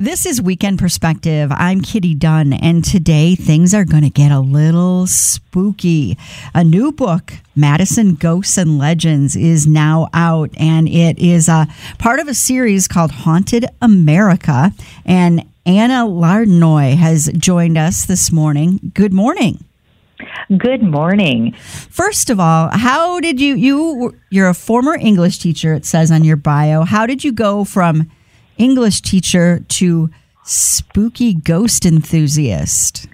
This is Weekend Perspective. I'm Kitty Dunn, and today things are going to get a little spooky. A new book, Madison Ghosts and Legends, is now out, and it is a part of a series called Haunted America. And Anna Lardinois has joined us this morning. Good morning. Good morning. First of all, how did you you you're a former English teacher it says on your bio. How did you go from English teacher to spooky ghost enthusiast?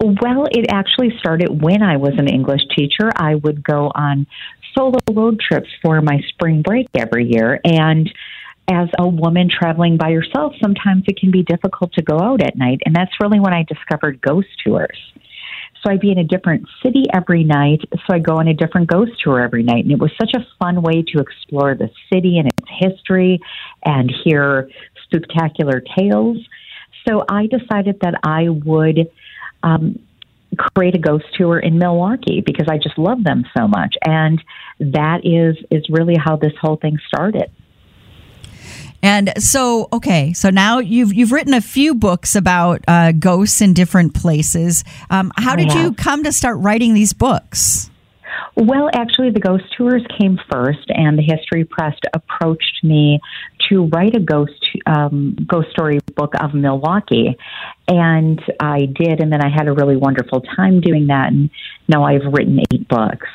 Well, it actually started when I was an English teacher. I would go on solo road trips for my spring break every year and as a woman traveling by yourself, sometimes it can be difficult to go out at night. And that's really when I discovered ghost tours. So I'd be in a different city every night. So I'd go on a different ghost tour every night. And it was such a fun way to explore the city and its history and hear spectacular tales. So I decided that I would um, create a ghost tour in Milwaukee because I just love them so much. And that is, is really how this whole thing started. And so, okay, so now you've you've written a few books about uh, ghosts in different places. Um, how did you come to start writing these books? Well, actually, the ghost tours came first, and the History Press approached me to write a ghost um, ghost story book of Milwaukee, and I did, and then I had a really wonderful time doing that, and now I've written eight books.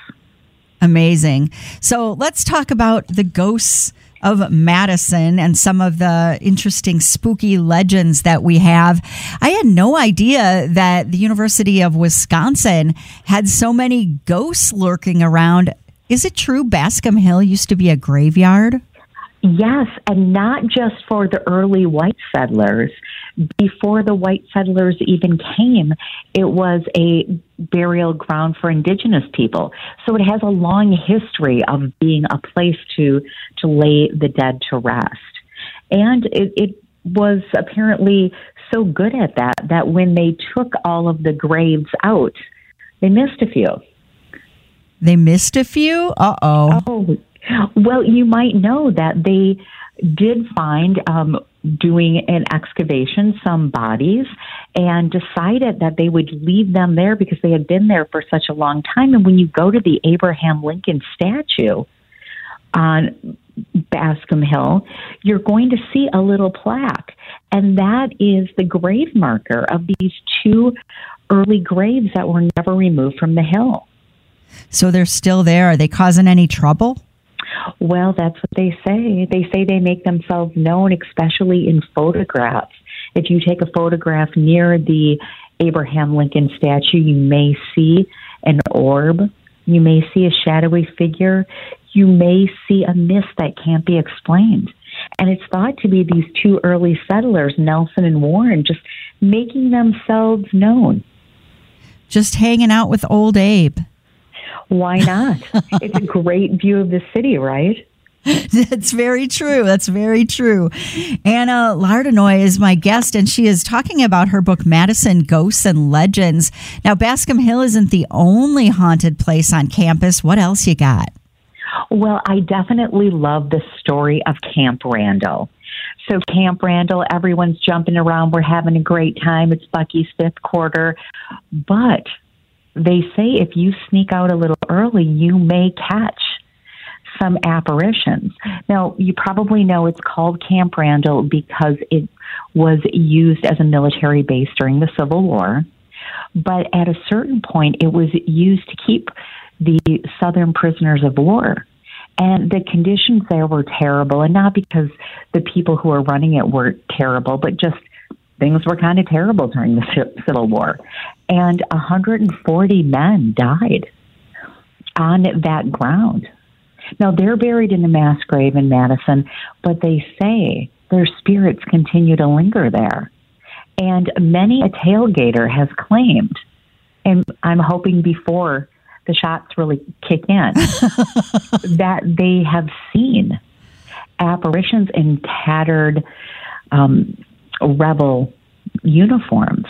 Amazing. So let's talk about the ghosts of Madison and some of the interesting spooky legends that we have. I had no idea that the University of Wisconsin had so many ghosts lurking around. Is it true Bascom Hill used to be a graveyard? Yes, and not just for the early white settlers. Before the white settlers even came, it was a burial ground for indigenous people. So it has a long history of being a place to to lay the dead to rest. And it, it was apparently so good at that that when they took all of the graves out, they missed a few. They missed a few? Uh oh. Well, you might know that they did find um, doing an excavation some bodies and decided that they would leave them there because they had been there for such a long time. And when you go to the Abraham Lincoln statue on Bascom Hill, you're going to see a little plaque. And that is the grave marker of these two early graves that were never removed from the hill. So they're still there. Are they causing any trouble? Well, that's what they say. They say they make themselves known, especially in photographs. If you take a photograph near the Abraham Lincoln statue, you may see an orb. You may see a shadowy figure. You may see a mist that can't be explained. And it's thought to be these two early settlers, Nelson and Warren, just making themselves known. Just hanging out with old Abe. Why not? it's a great view of the city, right? That's very true. That's very true. Anna Lardinois is my guest, and she is talking about her book, Madison Ghosts and Legends. Now, Bascom Hill isn't the only haunted place on campus. What else you got? Well, I definitely love the story of Camp Randall. So, Camp Randall, everyone's jumping around. We're having a great time. It's Bucky's fifth quarter. But they say if you sneak out a little early, you may catch some apparitions. Now, you probably know it's called Camp Randall because it was used as a military base during the Civil War. But at a certain point, it was used to keep the Southern prisoners of war. And the conditions there were terrible, and not because the people who were running it were terrible, but just things were kind of terrible during the Civil War. And 140 men died on that ground. Now, they're buried in a mass grave in Madison, but they say their spirits continue to linger there. And many a tailgater has claimed, and I'm hoping before the shots really kick in, that they have seen apparitions in tattered um, rebel uniforms.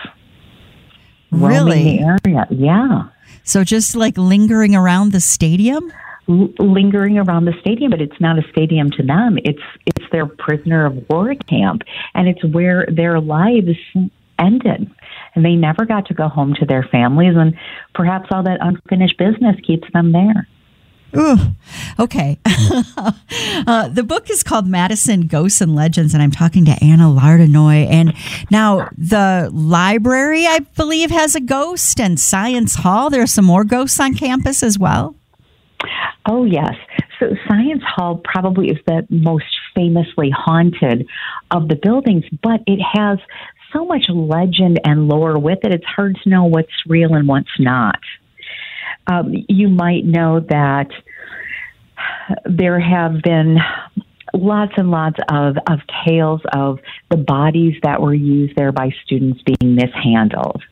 Really? The area. Yeah. So just like lingering around the stadium? L- lingering around the stadium, but it's not a stadium to them. It's it's their prisoner of war camp, and it's where their lives ended, and they never got to go home to their families, and perhaps all that unfinished business keeps them there. Ooh, okay. uh, the book is called Madison Ghosts and Legends, and I'm talking to Anna Lardinois. And now the library, I believe, has a ghost, and Science Hall. There are some more ghosts on campus as well. Oh, yes. So, Science Hall probably is the most famously haunted of the buildings, but it has so much legend and lore with it, it's hard to know what's real and what's not. Um, you might know that there have been lots and lots of, of tales of the bodies that were used there by students being mishandled.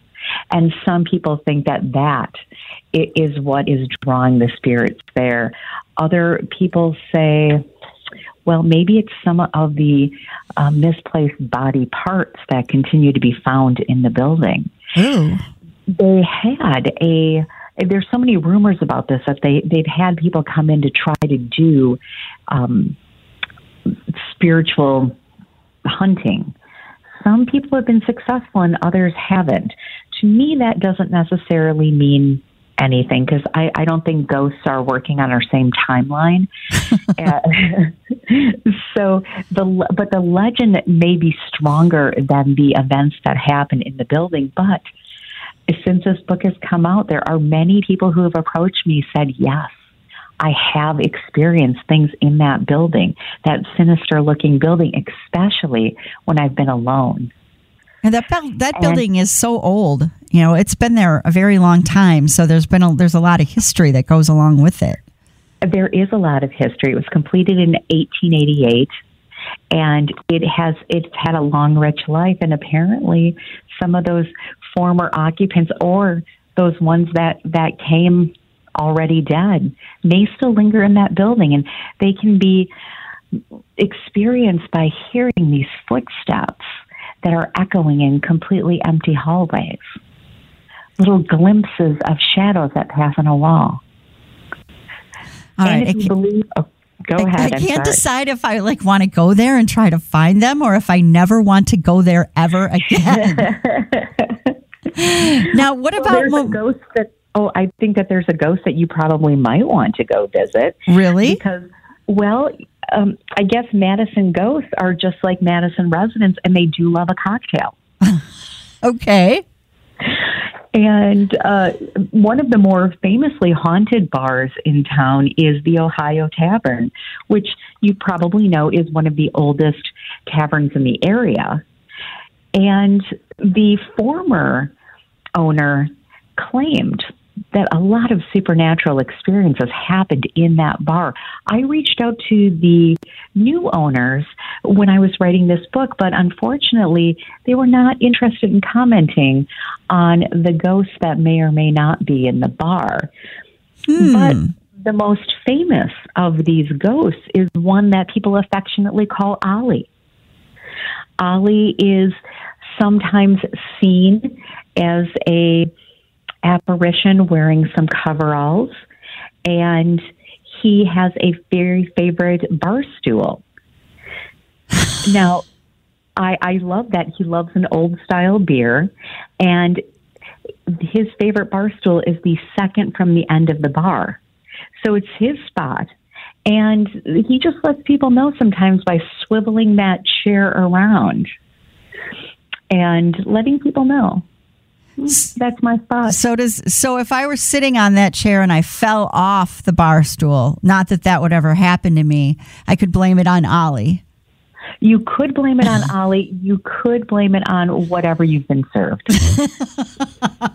And some people think that that is what is drawing the spirits there. Other people say, well, maybe it's some of the uh, misplaced body parts that continue to be found in the building. Ooh. They had a there's so many rumors about this that they they've had people come in to try to do um, spiritual hunting. Some people have been successful and others haven't. To me, that doesn't necessarily mean anything because I, I don't think ghosts are working on our same timeline. so the but the legend may be stronger than the events that happen in the building. But since this book has come out, there are many people who have approached me said yes. I have experienced things in that building, that sinister looking building, especially when I've been alone. And that that building and, is so old. You know, it's been there a very long time. So there's been a, there's a lot of history that goes along with it. There is a lot of history. It was completed in 1888, and it has it's had a long, rich life. And apparently, some of those former occupants or those ones that that came already dead may still linger in that building, and they can be experienced by hearing these footsteps that are echoing in completely empty hallways. Little glimpses of shadows that pass on a wall. All and right, if you believe, oh, go I, ahead. I I'm can't sorry. decide if I like want to go there and try to find them, or if I never want to go there ever again. now, what Well, about mo- a ghost that? Oh, I think that there's a ghost that you probably might want to go visit. really? Because, well, um, I guess Madison ghosts are just like Madison residents, and they do love a cocktail. Okay. And uh, one of the more famously haunted bars in town is the Ohio Tavern, which you probably know is one of the oldest taverns in the area. And the former owner claimed that a lot of supernatural experiences happened in that bar. I reached out to the new owners when I was writing this book, but unfortunately, they were not interested in commenting on the ghosts that may or may not be in the bar. Hmm. But the most famous of these ghosts is one that people affectionately call Ollie. Ollie is sometimes seen as a apparition wearing some coveralls, and he has a very favorite bar stool. now, I, I love that he loves an old style beer, and his favorite bar stool is the second from the end of the bar. So it's his spot. And he just lets people know sometimes by swiveling that chair around and letting people know. Mm-hmm. That's my thought. So does so if I were sitting on that chair and I fell off the bar stool, not that that would ever happen to me, I could blame it on Ollie. You could blame it on Ollie. You could blame it on whatever you've been served.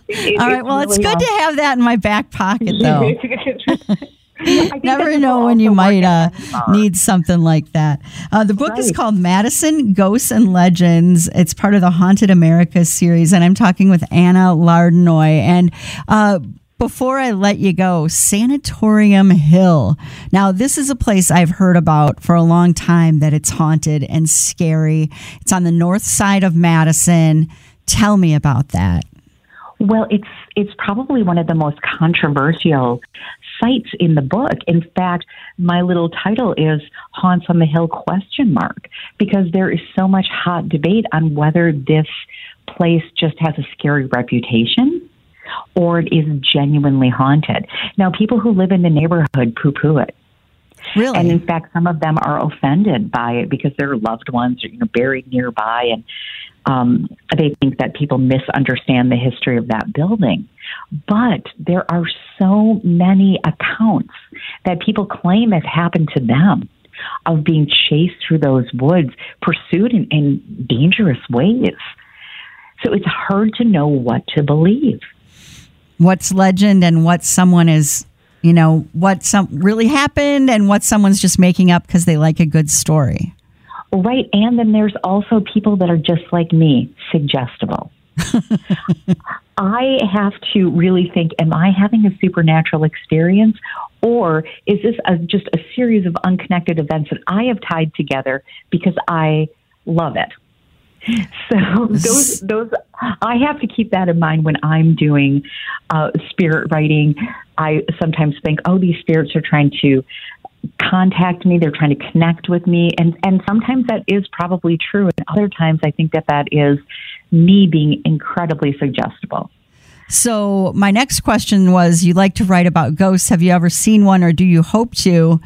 It- All right, well, it's really good to have that in my back pocket though. I Never know when you might uh, out in the bar. need something like that. Uh, the book is called Madison Ghosts and Legends. It's part of the Haunted America series, and I'm talking with Anna Lardinois. And uh, before I let you go, Sanatorium Hill. Now, this is a place I've heard about for a long time that it's haunted and scary. It's on the north side of Madison. Tell me about that. Well, it's it's probably one of the most controversial sites in the book. In fact, my little title is "Haunts on the Hill?" question mark because there is so much hot debate on whether this place just has a scary reputation or it is genuinely haunted. Now, people who live in the neighborhood poo-poo it. Really? And in fact, some of them are offended by it because their loved ones are you know buried nearby, and um, they think that people misunderstand the history of that building. But there are so many accounts that people claim have happened to them of being chased through those woods, pursued in, in dangerous ways. So it's hard to know what to believe. what's legend and what someone is you know what some really happened and what someone's just making up because they like a good story Right. And then there's also people that are just like me, suggestible. I have to really think am I having a supernatural experience or is this a, just a series of unconnected events that I have tied together because I love it? So those those I have to keep that in mind when I'm doing uh, spirit writing. I sometimes think, oh, these spirits are trying to contact me. They're trying to connect with me, and and sometimes that is probably true, and other times I think that that is me being incredibly suggestible. so my next question was you like to write about ghosts have you ever seen one or do you hope to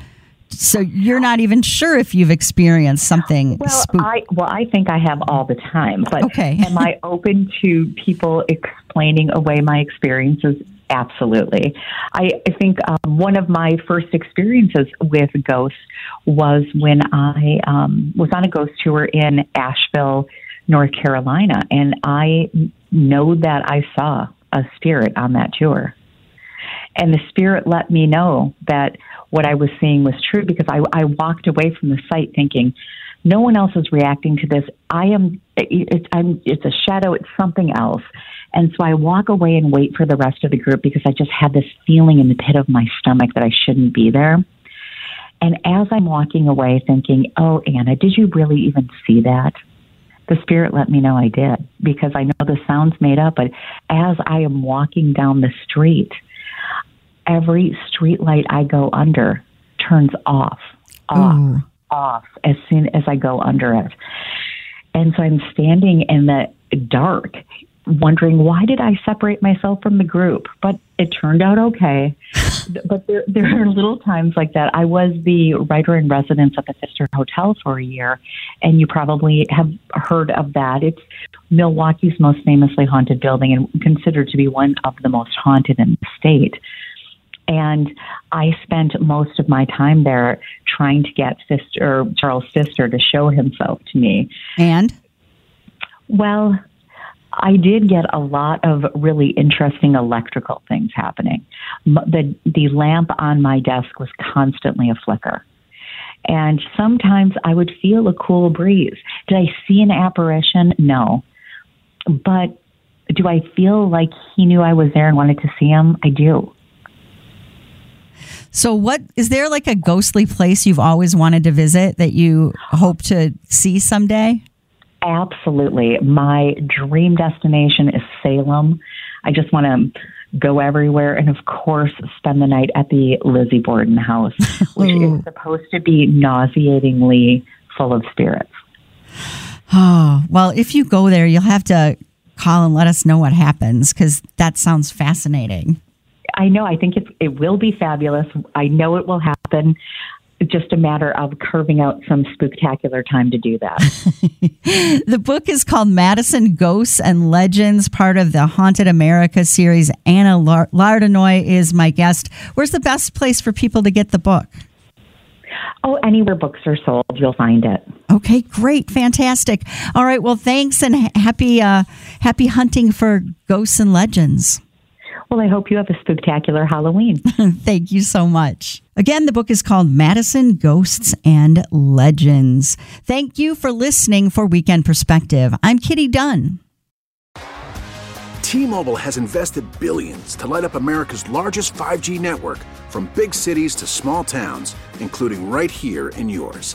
so you're not even sure if you've experienced something Well, spook- I well, I think I have all the time, but Okay. am I open to people explaining away my experiences? Absolutely. I, I think um, one of my first experiences with ghosts was when I um, was on a ghost tour in Asheville, North Carolina, and I know that I saw a spirit on that tour. And the spirit let me know that what I was seeing was true because I, I walked away from the site thinking, no one else is reacting to this. I am, it, I'm, it's a shadow, it's something else. And so I walk away and wait for the rest of the group because I just had this feeling in the pit of my stomach that I shouldn't be there. And as I'm walking away thinking, oh, Anna, did you really even see that? The spirit let me know I did because I know the sound's made up, but as I am walking down the street, every street light I go under turns off, off, Ooh. off as soon as I go under it. And so I'm standing in the dark, wondering why did I separate myself from the group? But it turned out okay. but there, there are little times like that. I was the writer in residence at the Pfister Hotel for a year, and you probably have heard of that. It's Milwaukee's most famously haunted building and considered to be one of the most haunted in the state. And I spent most of my time there trying to get Pfister, Charles Pfister to show himself to me. and Well, I did get a lot of really interesting electrical things happening. The the lamp on my desk was constantly a flicker. And sometimes I would feel a cool breeze. Did I see an apparition? No. But do I feel like he knew I was there and wanted to see him? I do. so what is there like a ghostly place you've always wanted to visit that you hope to see someday Absolutely. My dream destination is Salem. I just want to go everywhere and, of course, spend the night at the Lizzie Borden house, which is supposed to be nauseatingly full of spirits. Oh, well, if you go there, you'll have to call and let us know what happens because that sounds fascinating. I know. I think it, it will be fabulous. I know it will happen. Just a matter of carving out some spectacular time to do that. the book is called Madison Ghosts and Legends, part of the Haunted America series. Anna Lardinois is my guest. Where's the best place for people to get the book? Oh, anywhere books are sold, you'll find it. Okay, great, fantastic. All right, well, thanks and happy uh, happy hunting for ghosts and legends. Well, I hope you have a spectacular Halloween. Thank you so much. Again, the book is called Madison Ghosts and Legends. Thank you for listening for Weekend Perspective. I'm Kitty Dunn. T-Mobile has invested billions to light up America's largest 5G network from big cities to small towns, including right here in yours.